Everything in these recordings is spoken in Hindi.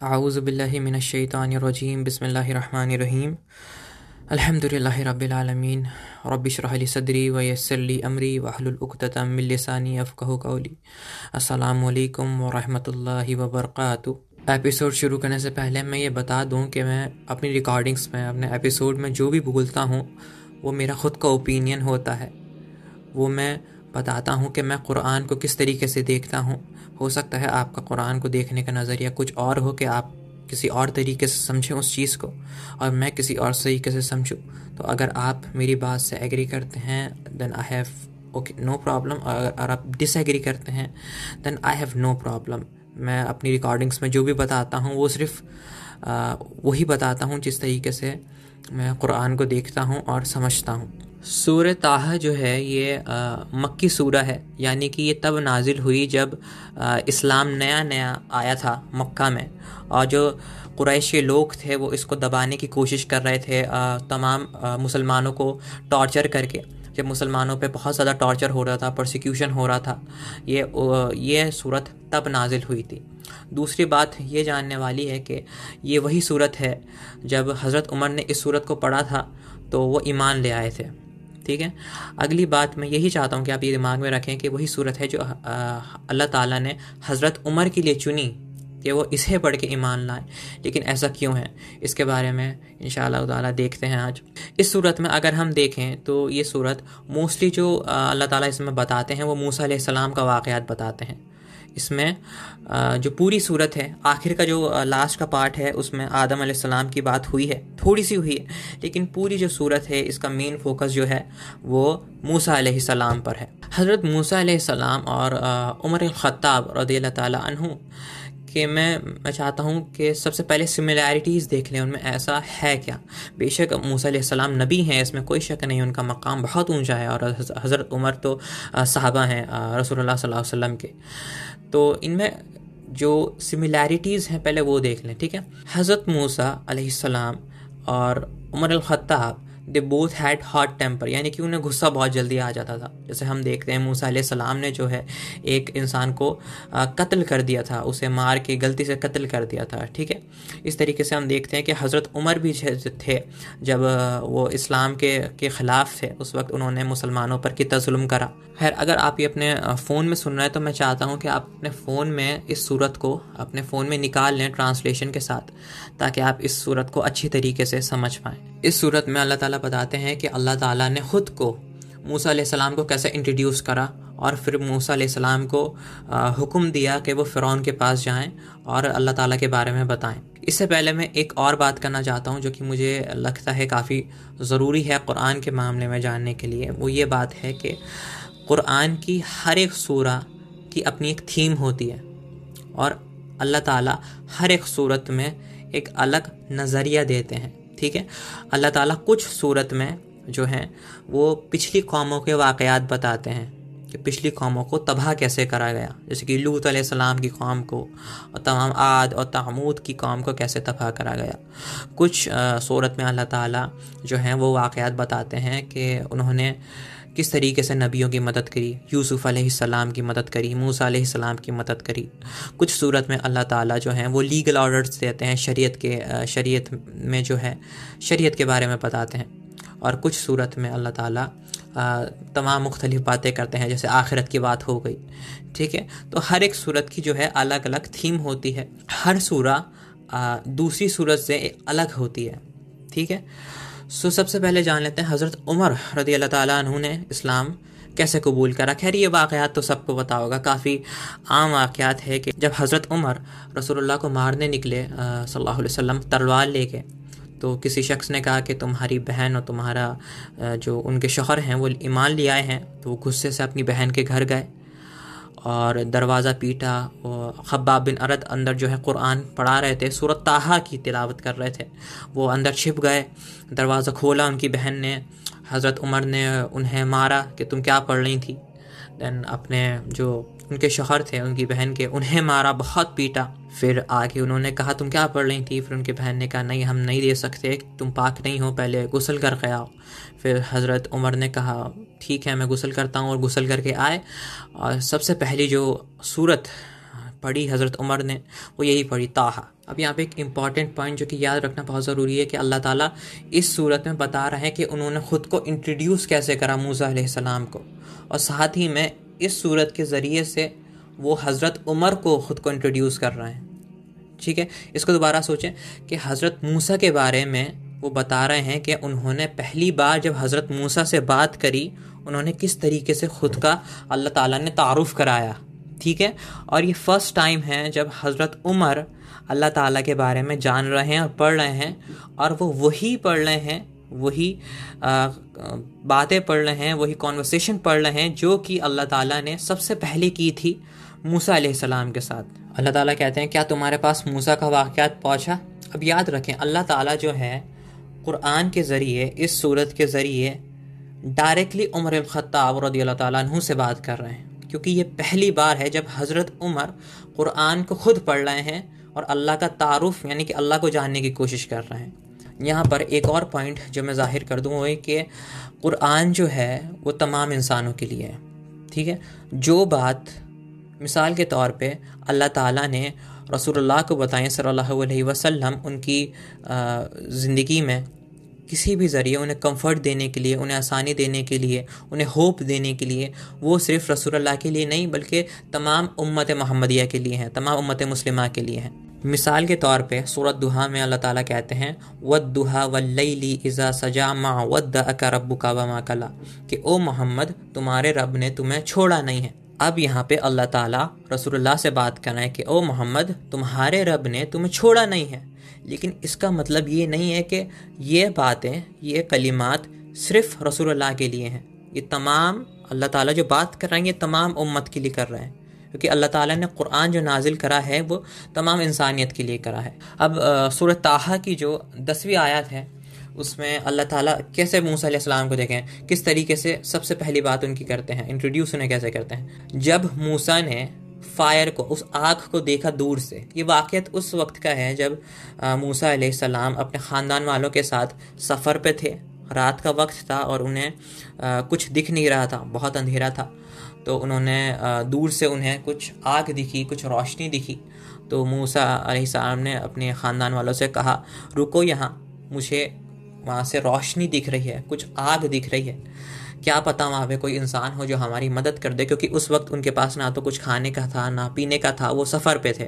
आऊज़बिल्लिमिनशैतानरजीम बसमीम अल्हम्दुलिल्लाहि रब्बिल आलमीन रब्बिशरह सदरी व यस्सरली अमरी वहलुल उक़दतम मिन लिसानी यफ़क़हू क़ौली अस्सलामु अलैकुम व रहमतुल्लाहि व बरकातुहू एपिसोड शुरू करने से पहले मैं ये बता दूँ कि मैं अपनी रिकॉर्डिंग्स में, अपने एपिसोड में जो भी भूलता हूँ, वो मेरा ख़ुद का ओपिनियन होता है। वो मैं बताता हूँ कि मैं कुरान को किस तरीके से देखता हूँ। हो सकता है आपका कुरान को देखने का नज़रिया कुछ और हो कि आप किसी और तरीके से समझें उस चीज़ को और मैं किसी और तरीके से समझूँ। तो अगर आप मेरी बात से एग्री करते हैं then I have okay no problem अगर आप डिसएग्री करते हैं then I have no problem मैं अपनी रिकॉर्डिंग्स में जो भी बताता हूँ, वो सिर्फ़ वही बताता हूँ जिस तरीके से मैं कुरान को देखता हूँ और समझता हूँ। सूर ताहा जो है ये आ, मक्की सूरा है यानी कि ये तब नाजिल हुई जब आ, इस्लाम नया नया आया था मक्का में। और जो कुरैश के लोग थे वो इसको दबाने की कोशिश कर रहे थे आ, तमाम मुसलमानों को टॉर्चर करके। जब मुसलमानों पे बहुत ज़्यादा टॉर्चर हो रहा था प्रोसिक्यूशन हो रहा था ये ये सूरत तब नाजिल हुई थी। दूसरी बात ये जानने वाली है कि ये वही सूरत है जब हज़रत उमर ने इस सूरत को पढ़ा था तो वो ईमान ले आए थे। ठीक है? अगली बात मैं यही चाहता हूँ कि आप ये दिमाग में रखें कि वही सूरत है जो अल्लाह ताला ने हज़रत उमर के लिए चुनी कि वो इसे पढ़ के ईमान लाए। लेकिन ऐसा क्यों है? इसके बारे में इन ताला देखते हैं आज। इस सूरत में अगर हम देखें तो ये सूरत मोस्टली जो अल्लाह ताला इसमें बताते हैं वो मूसा सलाम का वाक़ बताते हैं। इसमें जो पूरी सूरत है, आखिर का जो लास्ट का पार्ट है, उसमें आदम सलाम की बात हुई है, थोड़ी सी हुई है, लेकिन पूरी जो सूरत है, इसका मेन फोकस जो है, वो मूसा सलाम पर है। हज़रत मूसा सलाम और उमर ख़त्ताब रदी तु कि मैं चाहता हूँ कि सबसे पहले सिमिलैरिटीज़ देख लें, उनमें ऐसा है क्या? बेशक सलाम नबी हैं, इसमें कोई शक नहीं, उनका मकाम बहुत ऊँचा है और हज़रत उमर तो साहबा हैं अलैहि वसल्लम के। तो इनमें जो सिमिलैरिटीज़ हैं, पहले वो देख लें, ठीक है? हज़रत मूसा सलाम और Umar Khattab they both had hot temper यानी कि उन्हें गुस्सा बहुत जल्दी आ जाता था। जैसे हम देखते हैं, मूसा सलाम ने जो है, एक इंसान को कत्ल कर दिया था, उसे मार के, गलती से कत्ल कर दिया था, ठीक है? इस तरीके से हम देखते हैं कि हज़रत उमर भी थे जब वो इस्लाम के के ख़िलाफ़ थे, उस वक्त उन्होंने मुसलमानों पर कितना जुल्म करा। खैर, अगर आप ये अपने फ़ोन में सुन रहे हैं तो मैं चाहता हूँ कि आप अपने फ़ोन में इस सूरत को, अपने फ़ोन में निकाल लें ट्रांसलेशन के साथ, ताकि आप इस सूरत को अच्छी तरीके से समझ पाएँ। इस सूरत में अल्लाह ताला बताते हैं कि अल्लाह ताला ने ख़ुद को मूसा सलाम को कैसे इंट्रोड्यूस करा और फिर मूसा सलाम को हुक्म दिया कि वो फ़िरौन के पास जाएँ और अल्लाह ताला के बारे में बताएँ। इससे पहले मैं एक और बात करना चाहता हूँ जो कि मुझे लगता है काफ़ी ज़रूरी है कुरान के मामले में जानने के लिए। वो ये बात है कि कुरान की हर एक सूरा की अपनी एक थीम होती है और अल्लाह ताला हर एक सूरत में एक अलग नज़रिया देते हैं। ठीक है? अल्लाह ताला कुछ सूरत में जो है, वो पिछली कौमों के वाक़ात बताते हैं कि पिछली कौमों को तबाह कैसे करा गया। जैसे कि लूत सलाम की कौम को और तमाम आद और तमूद की कौम को कैसे तबाह करा गया। कुछ सूरत में अल्लाह ताला जो हैं, वो वाक़ात बताते हैं कि उन्होंने किस तरीके से नबियों की मदद करी? यूसुफ़ सलाम की मदद करी, मूसा सलाम की मदद करी। कुछ सूरत में अल्लाह ताला जो हैं, वो लीगल ऑर्डर्स देते हैं शरीयत के शरीयत में जो है, शरीयत के बारे में बताते हैं। और कुछ सूरत में अल्लाह ताला तमाम मुख्तलिफ़ बातें करते हैं, जैसे आखिरत की बात हो गई, ठीक है? तो हर एक सूरत की जो है अलग अलग थीम होती है। हर सूरा दूसरी सूरत से अलग होती है, ठीक है? सो सबसे पहले जान लेते हैं हज़रत उमर रदी अल्लाह तु ने इस्लाम कैसे कबूल करा। खैर, ये वाक़ात तो सबको पता होगा, काफ़ी आम वाक़ात है कि जब हज़रत उमर रसूलुल्लाह को मारने निकले सल्लल्लाहु अलैहि वसल्लम तलवार लेके तो किसी शख्स ने कहा कि तुम्हारी बहन और तुम्हारा जो उनके शोहर हैं, वो ईमान ले आए हैं तो वो गुस्से से अपनी बहन के घर गए। और दरवाज़ा पीटा और ख़ब्बा बिन अरद अंदर जो है कुरान पढ़ा रहे थे, सूरत ताहा की तिलावत कर रहे थे। वो अंदर छिप गए, दरवाज़ा खोला उनकी बहन ने, हज़रत उमर ने उन्हें मारा कि तुम क्या पढ़ रही थी? दैन अपने जो उनके शोहर थे, उनकी बहन के, उन्हें मारा, बहुत पीटा। फिर आके उन्होंने कहा, तुम क्या पढ़ रही थी? फिर उनकी बहन ने कहा, नहीं, हम नहीं दे सकते, तुम पाक नहीं हो, पहले गुसल करके आओ। फिर हज़रत उमर ने कहा, ठीक है, मैं गुसल करता हूँ, और गुसल करके आए। और सबसे पहली जो सूरत पढ़ी हज़रत उमर ने, वो यही पढ़ी, ताहा। अब यहाँ पे एक इंपॉर्टेंट पॉइंट जो कि याद रखना बहुत ज़रूरी है कि अल्लाह ताला इस सूरत में बता रहे हैं कि उन्होंने ख़ुद को इंट्रोड्यूस कैसे करा मूसा सलाम को। और साथ ही में इस सूरत के ज़रिए से वो हज़रत उमर को ख़ुद को इंट्रोड्यूस कर रहे हैं। ठीक है? इसको दोबारा सोचें कि हज़रत मूसा के बारे में वो बता रहे हैं कि उन्होंने पहली बार जब हज़रत मूसा से बात करी, उन्होंने किस तरीके से ख़ुद का अल्लाह ताला ने तारुफ़ कराया। ठीक है? और ये फ़र्स्ट टाइम है जब हज़रत उमर अल्लाह ताला के बारे में जान रहे हैं और पढ़ रहे हैं और वो वही पढ़ रहे हैं वही बातें पढ़ रहे हैं, वही कॉन्वर्सेशन पढ़ रहे हैं, जो कि अल्लाह ताला ने सबसे पहले की थी मूसा सलाम के साथ। अल्लाह ताला कहते हैं, क्या तुम्हारे पास मूसा का वाक़ पहुँचा? अब याद रखें, अल्लाह ताला जो है, क़ुरान के ज़रिए, इस सूरत के ज़रिए डायरेक्टली उमर ख़त्ताब रदी अल्लाह से बात कर रहे हैं। क्योंकि ये पहली बार है जब हज़रत उमर क़ुरान को ख़ुद पढ़ रहे हैं और अल्लाह का तारुफ, यानी कि अल्लाह को जानने की कोशिश कर रहे हैं। यहाँ पर एक और पॉइंट जो मैं ज़ाहिर कर दूँ वो है कि कुरान जो है वो तमाम इंसानों के लिए है, ठीक है? जो बात मिसाल के तौर पे अल्लाह ताला ने रसूलुल्लाह को बताएँ सल्लल्लाहु अलैहि वसल्लम उनकी ज़िंदगी में, किसी भी ज़रिए उन्हें कंफर्ट देने के लिए, उन्हें आसानी देने के लिए, उन्हें होप देने के लिए, वो सिर्फ़ रसूलुल्लाह के लिए नहीं, बल्कि तमाम उम्मत महमदिया के लिए हैं, तमाम उम्मत मुस्लिमा के लिए हैं। मिसाल के तौर पे सूरत दुहा में अल्लाह ताला कहते हैं, वद दुहा वल्लैली इज़ा सजा मा वद अका रब्बु का वमा कला कि, ओ मोहम्मद, तुम्हारे रब ने तुम्हें छोड़ा नहीं है। अब यहाँ पे अल्लाह ताला रसूलुल्लाह से बात कर रहे हैं कि, ओ मोहम्मद, तुम्हारे रब ने तुम्हें छोड़ा नहीं है। लेकिन इसका मतलब ये नहीं है कि ये बातें, ये कलिमात सिर्फ़ रसूलुल्लाह के लिए हैं। ये तमाम, अल्लाह ताला जो बात कर रहे हैं, ये तमाम उम्मत के लिए कर रहे हैं। क्योंकि अल्लाह ताला ने कुरान जो नाजिल करा है वो तमाम इंसानियत के लिए करा है। अब सूरत ताहा की जो दसवीं आयत है उसमें अल्लाह ताला कैसे मूसा सलाम को देखें किस तरीके से सबसे पहली बात उनकी करते हैं इंट्रोड्यूस उन्हें कैसे करते हैं। जब मूसा ने फायर को उस आग को देखा दूर से ये वाक़ उस वक्त का है जब मूसा सलाम अपने ख़ानदान वालों के साथ सफ़र पे थे। रात का वक्त था और उन्हें आ, कुछ दिख नहीं रहा था बहुत अंधेरा था। तो उन्होंने दूर से उन्हें कुछ आग दिखी, कुछ रोशनी दिखी। तो मूसा सलाम ने अपने ख़ानदान वालों से कहा, रुको यहाँ, मुझे वहाँ से रोशनी दिख रही है, कुछ आग दिख रही है। क्या पता वहाँ पे कोई इंसान हो जो हमारी मदद कर दे, क्योंकि उस वक्त उनके पास ना तो कुछ खाने का था, ना पीने का था, वो सफ़र पे थे।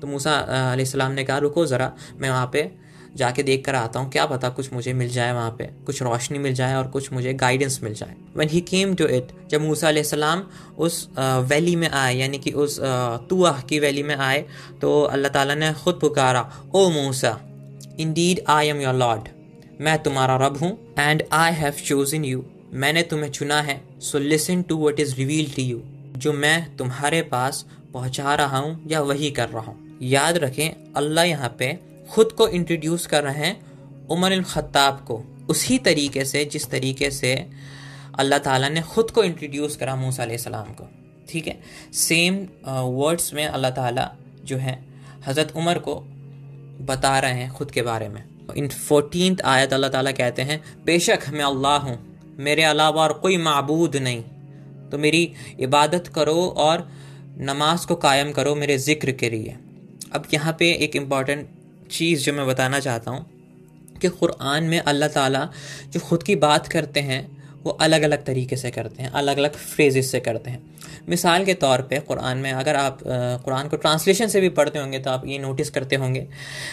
तो मूसा सलाम ने कहा, रुको ज़रा, मैं वहाँ पे जाके देख कर आता हूँ, क्या पता कुछ मुझे मिल जाए वहाँ पे, कुछ रोशनी मिल जाए और कुछ मुझे गाइडेंस मिल जाए। When he came to it जब मूसा सलाम उस वैली में आए, यानी कि उस तुआ की वैली में आए तो अल्लाह ताला ने खुद पुकारा, ओ Musa indeed I am your lord मैं तुम्हारा रब हूँ and I have chosen you मैंने तुम्हें चुना है। So listen to what is reveal to you जो मैं तुम्हारे पास पहुँचा रहा हूँ या वही कर रहा हूँ। याद रखें, अल्लाह यहाँ पे खुद को इंट्रोड्यूस कर रहे हैं उमर ख़त्ताब को। उसी तरीके से, जिस तरीके से अल्लाह ताला ने ख़ुद को इंट्रोड्यूस करा मूसा सलाम को। ठीक है? सेम वर्ड्स में अल्लाह ताला जो है, हज़रत उमर को बता रहे हैं ख़ुद के बारे में। इन फोर्टीन आयत अल्लाह ताला कहते हैं, बेशक मैं अल्लाह हूँ, मेरे अलावा और कोई मबूद नहीं। तो मेरी इबादत करो और नमाज़ को कायम करो मेरे ज़िक्र के लिए। अब यहाँ पे एक इंपॉर्टेंट चीज़ जो मैं बताना चाहता हूँ कि क़ुरान में अल्लाह ताला जो ख़ुद की बात करते हैं, वो अलग अलग तरीके से करते हैं अलग अलग फ्रेजेस से करते हैं। मिसाल के तौर पे कुरान में अगर आप कुरान को ट्रांसलेशन से भी पढ़ते होंगे तो आप ये नोटिस करते होंगे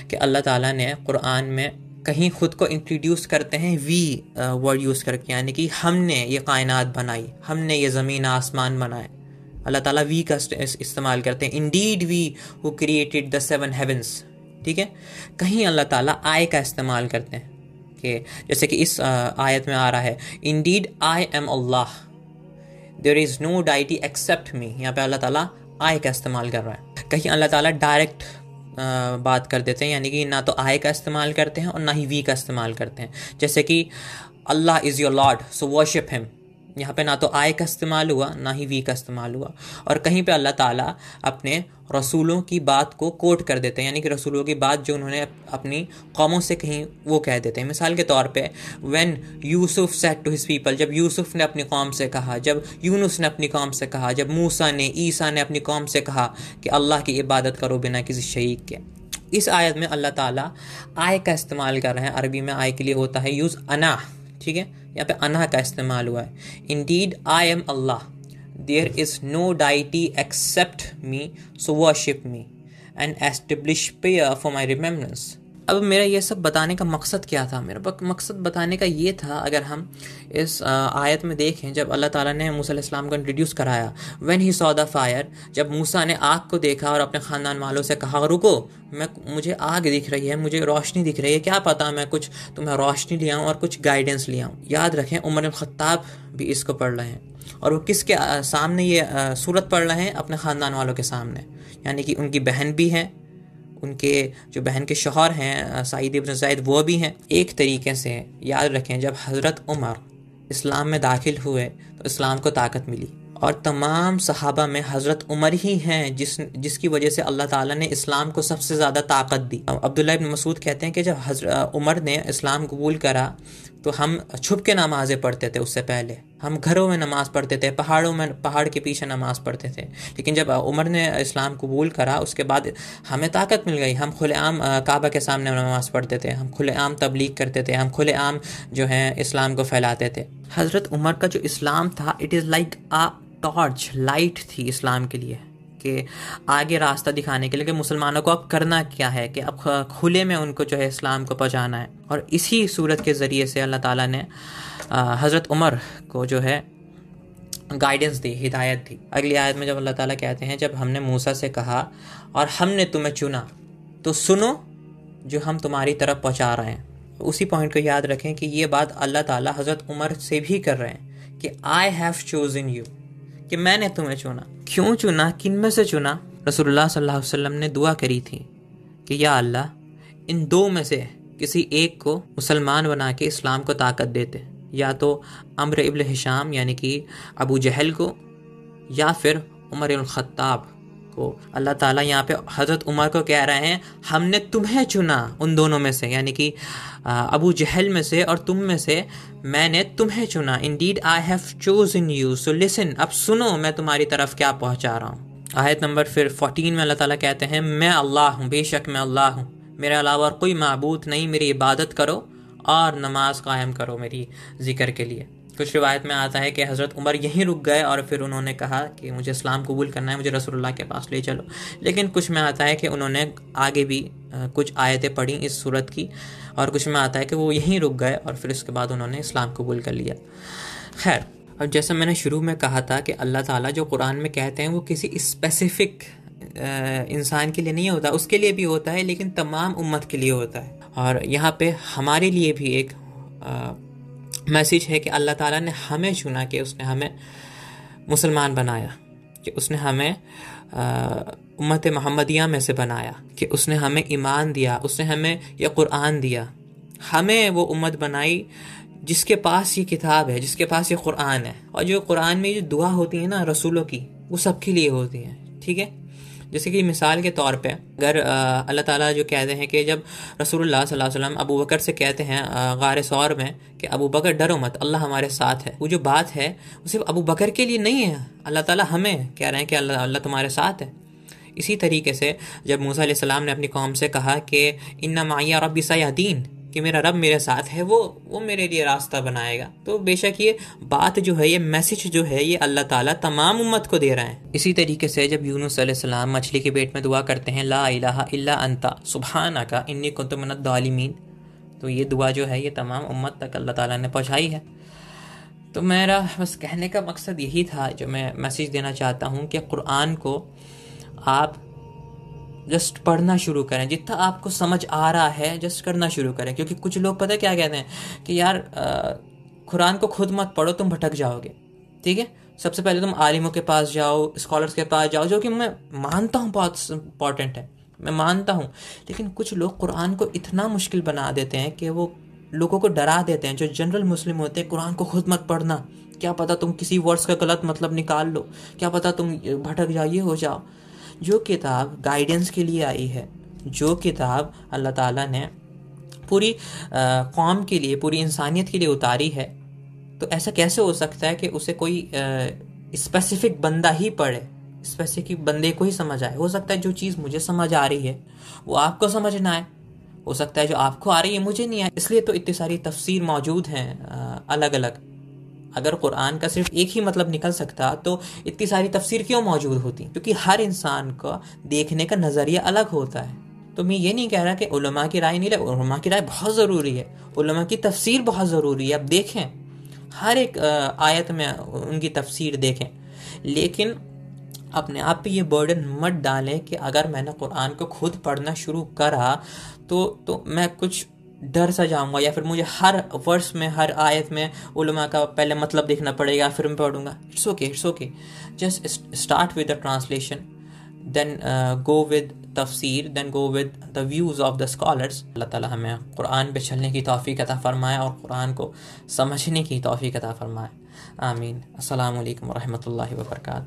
कि अल्लाह ताला ने कुरान में कहीं ख़ुद को इंट्रोड्यूस करते हैं वी वर्ड यूज़ करके, यानी कि हमने ये कायनात बनाई, हमने ये ज़मीन आसमान बनाए। अल्लाह ताला वी का इस्तेमाल करते हैं। Indeed we who created the seven heavens ठीक है? कहीं अल्लाह ताला आय का इस्तेमाल करते हैं। कि जैसे कि इस आयत में आ रहा है indeed I am Allah there is no deity except me यहाँ पे अल्लाह ताला आय का इस्तेमाल कर रहा है। कहीं अल्लाह ताला डायरेक्ट बात कर देते हैं, यानी कि ना तो आय का इस्तेमाल करते हैं और ना ही वी का इस्तेमाल करते हैं। जैसे कि Allah is your lord so worship him यहाँ पे ना तो आय का इस्तेमाल हुआ, ना ही वी का इस्तेमाल हुआ। और कहीं पे अल्लाह ताला अपने रसूलों की बात को कोट कर देते हैं, यानी कि रसूलों की बात जो उन्होंने अपनी कौमों से कहीं वो कह देते हैं। मिसाल के तौर पे when Yusuf said to his people जब यूसुफ ने अपनी कौम से कहा, जब यूनुस ने अपनी कौम से कहा, जब मूसा ने ईसा ने अपनी कौम से कहा कि अल्लाह की इबादत करो बिना किसी शहीद के। इस आयत में अल्लाह ताला आय का इस्तेमाल कर रहे हैं। अरबी में आय के लिए होता है यूज़ अना ठीक है? यहाँ पे अना का इस्तेमाल हुआ है। Indeed I am Allah there is no deity except me so worship me and establish prayer for my remembrance अब मेरा ये सब बताने का मकसद क्या था मेरा? मकसद बताने का ये था, अगर हम इस आयत में देखें, जब अल्लाह ताला ने मूसा इस्लाम को इंट्रोड्यूस कराया when he saw the fire जब मूसा ने आग को देखा और अपने ख़ानदान वालों से कहा, रुको, मैं, मुझे आग दिख रही है, मुझे रोशनी दिख रही है, क्या पता मैं कुछ, तुम्हें रोशनी लिया और कुछ गाइडेंस लिया याद रखें, उमर ख़त्ताब भी इसको पढ़ रहे हैं। और वो किसके सामने ये सूरत पढ़ रहे हैं? अपने ख़ानदान वालों के सामने। यानी कि उनकी बहन भी हैं उनके जो बहन के शोहर हैं सईद इबन जैद, वो भी हैं। एक तरीके से याद रखें, जब हज़रत उमर इस्लाम में दाखिल हुए तो इस्लाम को ताकत मिली। और तमाम सहाबा में हज़रत उमर ही हैं, जिस, जिसकी वजह से अल्लाह ताला ने इस्लाम को सबसे ज़्यादा ताकत दी। अब्दुल्ला इब्न मसूद कहते हैं कि जब हज़रत उमर ने इस्लाम कबूल करा तो हम छुप के नमाज़ें पढ़ते थे उससे पहले। हम घरों में नमाज़ पढ़ते थे, पहाड़ों में, पहाड़ के पीछे नमाज़ पढ़ते थे। लेकिन जब उमर ने इस्लाम कबूल करा, उसके बाद हमें ताकत मिल गई। हम खुलेआम काबा के सामने नमाज़ पढ़ते थे। हम खुलेआम तबलीग करते थे। हम खुलेआम जो है, इस्लाम को फैलाते थे। हज़रत उमर का जो इस्लाम था it is like a torch light थी इस्लाम के लिए। कि आगे रास्ता दिखाने के लिए कि मुसलमानों को अब करना क्या है, कि अब खुले में उनको जो है इस्लाम को पहुँचाना है। और इसी सूरत के ज़रिए से अल्लाह ताला ने हज़रत उमर को जो है गाइडेंस दी, हिदायत दी। अगली आयत में जब अल्लाह ताला कहते हैं, जब हमने मूसा से कहा, और हमने तुम्हें चुना तो सुनो जो हम तुम्हारी तरफ़ पहुँचा रहे हैं। उसी पॉइंट को याद रखें कि ये बात अल्लाह ताला हज़रत उमर से भी कर रहे हैं कि आई हैव चोजन यू कि मैंने तुम्हें चुना। क्यों चुना? किन में से चुना? रसूलुल्लाह सल्लल्लाहु अलैहि वसल्लम ने दुआ करी थी कि या अल्लाह, इन दो में से किसी एक को मुसलमान बना के इस्लाम को ताकत देते। या तो अम्र इबन हिशाम, यानी कि अबू जहल को, या फिर उमर ख़त्ताब। को। अल्लाह ताला यहाँ पे हज़रत उमर को कह रहे हैं, हमने तुम्हें चुना उन दोनों में से, यानी कि अबू जहल में से और तुम में से, मैंने तुम्हें चुना। Indeed I have chosen you so listen अब सुनो मैं तुम्हारी तरफ़ क्या पहुँचा रहा हूँ। आयत नंबर फिर फोर्टीन में अल्लाह ताला कहते हैं, मैं अल्लाह हूँ, बेशक मैं अल्लाह हूँ। मेरे अलावा कोई मबूत नहीं, मेरी इबादत करो और नमाज़ कायम करो मेरी ज़िक्र के लिए। कुछ रिवायत में आता है कि हज़रत उमर यहीं रुक गए और फिर उन्होंने कहा कि मुझे इस्लाम कबूल करना है, मुझे रसोल्ला के पास ले चलो। लेकिन कुछ में आता है कि उन्होंने आगे भी कुछ आयतें पढ़ी इस सूरत की और कुछ में आता है कि वो यहीं रुक गए और फिर उसके बाद उन्होंने इस्लाम कबूल कर लिया। खैर, अब जैसा मैंने शुरू में कहा था कि अल्लाह ताला जो कुरान में कहते हैं वो किसी स्पेसिफिक इंसान के लिए नहीं होता, उसके लिए भी होता है, लेकिन तमाम उम्मत के लिए होता है। और यहाँ पे हमारे लिए भी एक मैसेज है कि अल्लाह ताला ने हमें चुना कि उसने हमें मुसलमान बनाया, कि उसने हमें उम्मत मोहम्मदिया में से बनाया, कि उसने हमें ईमान दिया, उसने हमें यह कुरान दिया। हमें वो उम्मत बनाई जिसके पास ये किताब है, जिसके पास ये कुरान है। और जो कुरान में जो दुआ होती है ना रसूलों की, वो सबके लिए होती हैं, ठीक है? जैसे कि मिसाल के तौर पे अगर अल्लाह ताला जो कहते हैं कि जब रसूलुल्लाह सल्लल्लाहु अलैहि वसल्लम अबू बकर से कहते हैं गार सौर में कि अबू बकर डरो मत, अल्लाह हमारे साथ है। वो जो बात है, वो सिर्फ़ अबू बकर के लिए नहीं है। अल्लाह ताला हमें कह रहे हैं कि अल्लाह अल्लाह तुम्हारे साथ है। इसी तरीके से जब मूसा ने अपनी कौम से कहा कि, इन्ना माया रबी सयादीन कि मेरा रब मेरे साथ है, वो वो मेरे लिए रास्ता बनाएगा। तो बेशक ये बात जो है, ये मैसेज जो है, ये अल्लाह ताला तमाम उम्मत को दे रहा है। इसी तरीके से जब यूनुस सलाम मछली के पेट में दुआ करते हैं, ला इलाहा इल्ला अंता सुबहाना का इन्नी कुतुमनदालिमीन तो ये दुआ जो है, ये तमाम उम्मत तक अल्लाह ताला ने पहुँचाई है। तो मेरा बस कहने का मकसद यही था, जो मैं मैसेज देना चाहता हूँ कि कुरान को आप जस्ट पढ़ना शुरू करें। जितना आपको समझ आ रहा है, जस्ट करना शुरू करें। क्योंकि कुछ लोग पता क्या कहते हैं कि यार कुरान को खुद मत पढ़ो, तुम भटक जाओगे। ठीक है? सबसे पहले तुम आलिमों के पास जाओ, स्कॉलर्स के पास जाओ, जो कि मैं मानता हूँ बहुत इंपॉर्टेंट है। मैं मानता हूँ। लेकिन कुछ लोग कुरान को इतना मुश्किल बना देते हैं कि वो लोगों को डरा देते हैं। जो जनरल मुस्लिम होते हैं, कुरान को खुद मत पढ़ना। क्या पता तुम किसी वर्ड्स का गलत मतलब निकाल लो। क्या पता तुम भटक जाओ, ये हो जाओ। जो किताब गाइडेंस के लिए आई है, जो किताब अल्लाह ताला ने पूरी कौम के लिए, पूरी इंसानियत के लिए उतारी है तो ऐसा कैसे हो सकता है कि उसे कोई स्पेसिफिक बंदा ही पढ़े स्पेसिफिक बंदे को ही समझ आए? हो सकता है जो चीज़ मुझे समझ आ रही है, वो आपको समझ ना आए। हो सकता है जो आपको आ रही है, मुझे नहीं आए। इसलिए तो इतनी सारी तफसीर मौजूद हैं अलग अलग अगर कुरान का सिर्फ़ एक ही मतलब निकल सकता तो इतनी सारी तफसीर क्यों मौजूद होती? क्योंकि हर इंसान का देखने का नज़रिया अलग होता है। तो मैं ये नहीं कह रहा कि उलमा की राय नहीं ले, उलमा की राय बहुत ज़रूरी है। उलमा की तफसीर बहुत ज़रूरी है। अब देखें, हर एक आयत में उनकी तफसीर देखें। लेकिन अपने आप पे ये बर्डन मत डालें कि अगर मैंने कुरान को खुद पढ़ना शुरू करा तो तो मैं कुछ डर सा जाऊँगा या फिर मुझे हर वर्ष में, हर आयत में उलमा का पहले मतलब देखना पड़ेगा, फिर मैं पढ़ूँगा। It's okay it's okay just start with the translation then go with तफसीर then go with the views of the scholars अल्लाह ताला हमें कुरान पे चलने की तोफ़ी अता फ़रमाए और कुरान को समझने की तोफ़ी अता फ़रमाए। आमीन। अल्लाम वरहमल वर्का